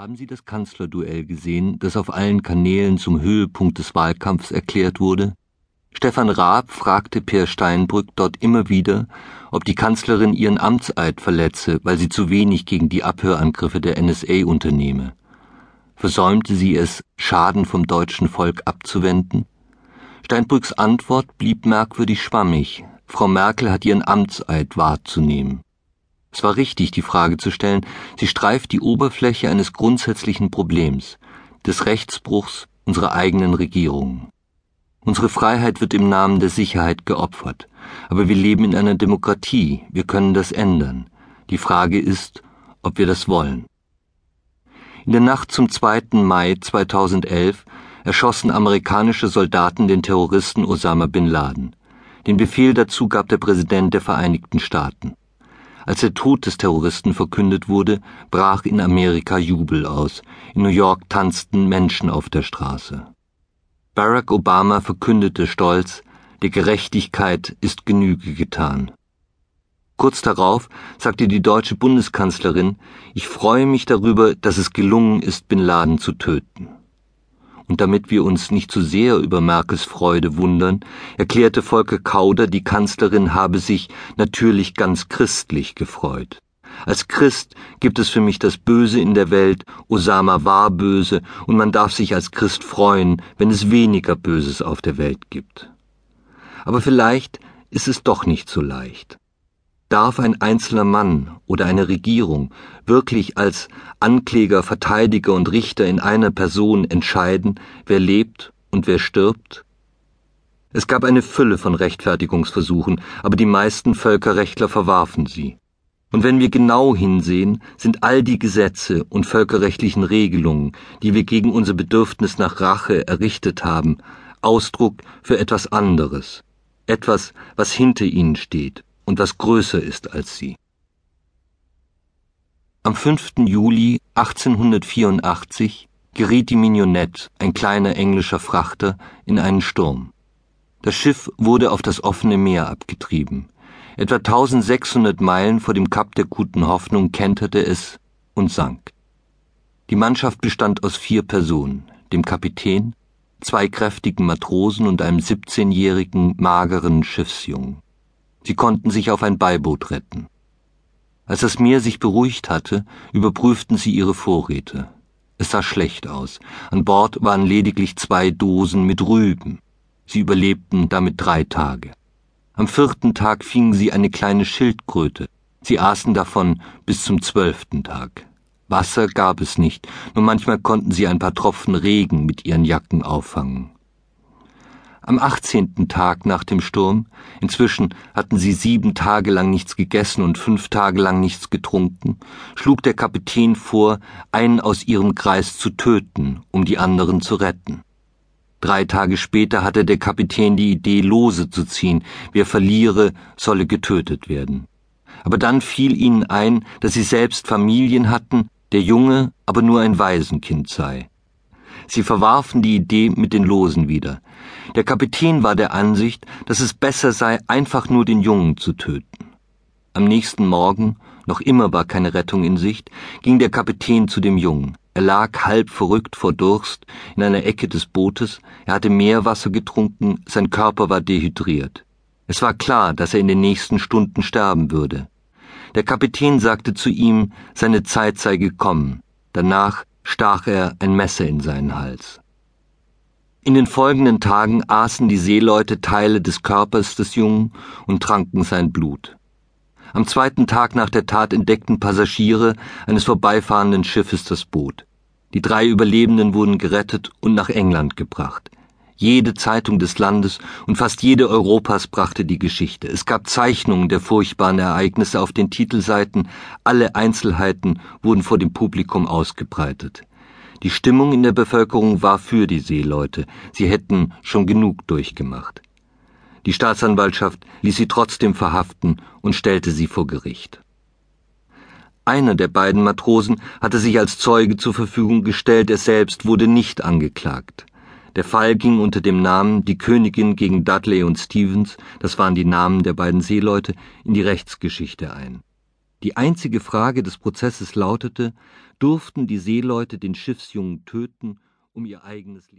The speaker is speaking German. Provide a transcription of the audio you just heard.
Haben Sie das Kanzlerduell gesehen, das auf allen Kanälen zum Höhepunkt des Wahlkampfs erklärt wurde? Stefan Raab fragte Peer Steinbrück dort immer wieder, ob die Kanzlerin ihren Amtseid verletze, weil sie zu wenig gegen die Abhörangriffe der NSA unternehme. Versäumte sie es, Schaden vom deutschen Volk abzuwenden? Steinbrücks Antwort blieb merkwürdig schwammig. Frau Merkel hat ihren Amtseid wahrzunehmen. Es war richtig, die Frage zu stellen, sie streift die Oberfläche eines grundsätzlichen Problems, des Rechtsbruchs unserer eigenen Regierung. Unsere Freiheit wird im Namen der Sicherheit geopfert, aber wir leben in einer Demokratie, wir können das ändern. Die Frage ist, ob wir das wollen. In der Nacht zum 2. Mai 2011 erschossen amerikanische Soldaten den Terroristen Osama bin Laden. Den Befehl dazu gab der Präsident der Vereinigten Staaten. Als der Tod des Terroristen verkündet wurde, brach in Amerika Jubel aus. In New York tanzten Menschen auf der Straße. Barack Obama verkündete stolz, der Gerechtigkeit ist Genüge getan. Kurz darauf sagte die deutsche Bundeskanzlerin, ich freue mich darüber, dass es gelungen ist, Bin Laden zu töten und damit wir uns nicht zu sehr über Merkels Freude wundern, erklärte Volker Kauder, die Kanzlerin habe sich natürlich ganz christlich gefreut. Als Christ gibt es für mich das Böse in der Welt, Osama war böse, und man darf sich als Christ freuen, wenn es weniger Böses auf der Welt gibt. Aber vielleicht ist es doch nicht so leicht. Darf ein einzelner Mann oder eine Regierung wirklich als Ankläger, Verteidiger und Richter in einer Person entscheiden, wer lebt und wer stirbt? Es gab eine Fülle von Rechtfertigungsversuchen, aber die meisten Völkerrechtler verwarfen sie. Und wenn wir genau hinsehen, sind all die Gesetze und völkerrechtlichen Regelungen, die wir gegen unser Bedürfnis nach Rache errichtet haben, Ausdruck für etwas anderes, etwas, was hinter ihnen steht und was größer ist als sie. Am 5. Juli 1884 geriet die Mignonette, ein kleiner englischer Frachter, in einen Sturm. Das Schiff wurde auf das offene Meer abgetrieben. Etwa 1600 Meilen vor dem Kap der Guten Hoffnung kenterte es und sank. Die Mannschaft bestand aus vier Personen, dem Kapitän, zwei kräftigen Matrosen und einem 17-jährigen, mageren Schiffsjungen. Sie konnten sich auf ein Beiboot retten. Als das Meer sich beruhigt hatte, überprüften sie ihre Vorräte. Es sah schlecht aus. An Bord waren lediglich zwei Dosen mit Rüben. Sie überlebten damit drei Tage. Am vierten Tag fingen sie eine kleine Schildkröte. Sie aßen davon bis zum zwölften Tag. Wasser gab es nicht, nur manchmal konnten sie ein paar Tropfen Regen mit ihren Jacken auffangen. Am achtzehnten Tag nach dem Sturm, inzwischen hatten sie sieben Tage lang nichts gegessen und fünf Tage lang nichts getrunken, schlug der Kapitän vor, einen aus ihrem Kreis zu töten, um die anderen zu retten. Drei Tage später hatte der Kapitän die Idee, Lose zu ziehen, wer verliere, solle getötet werden. Aber dann fiel ihnen ein, dass sie selbst Familien hatten, der Junge aber nur ein Waisenkind sei. Sie verwarfen die Idee mit den Losen wieder. Der Kapitän war der Ansicht, dass es besser sei, einfach nur den Jungen zu töten. Am nächsten Morgen, noch immer war keine Rettung in Sicht, ging der Kapitän zu dem Jungen. Er lag halb verrückt vor Durst in einer Ecke des Bootes, er hatte Meerwasser getrunken, sein Körper war dehydriert. Es war klar, dass er in den nächsten Stunden sterben würde. Der Kapitän sagte zu ihm, seine Zeit sei gekommen. Danach stach er ein Messer in seinen Hals. In den folgenden Tagen aßen die Seeleute Teile des Körpers des Jungen und tranken sein Blut. Am zweiten Tag nach der Tat entdeckten Passagiere eines vorbeifahrenden Schiffes das Boot. Die drei Überlebenden wurden gerettet und nach England gebracht. Jede Zeitung des Landes und fast jede Europas brachte die Geschichte. Es gab Zeichnungen der furchtbaren Ereignisse auf den Titelseiten, alle Einzelheiten wurden vor dem Publikum ausgebreitet. Die Stimmung in der Bevölkerung war für die Seeleute, sie hätten schon genug durchgemacht. Die Staatsanwaltschaft ließ sie trotzdem verhaften und stellte sie vor Gericht. Einer der beiden Matrosen hatte sich als Zeuge zur Verfügung gestellt, er selbst wurde nicht angeklagt. Der Fall ging unter dem Namen Die Königin gegen Dudley und Stevens, das waren die Namen der beiden Seeleute, in die Rechtsgeschichte ein. Die einzige Frage des Prozesses lautete, durften die Seeleute den Schiffsjungen töten, um ihr eigenes Leben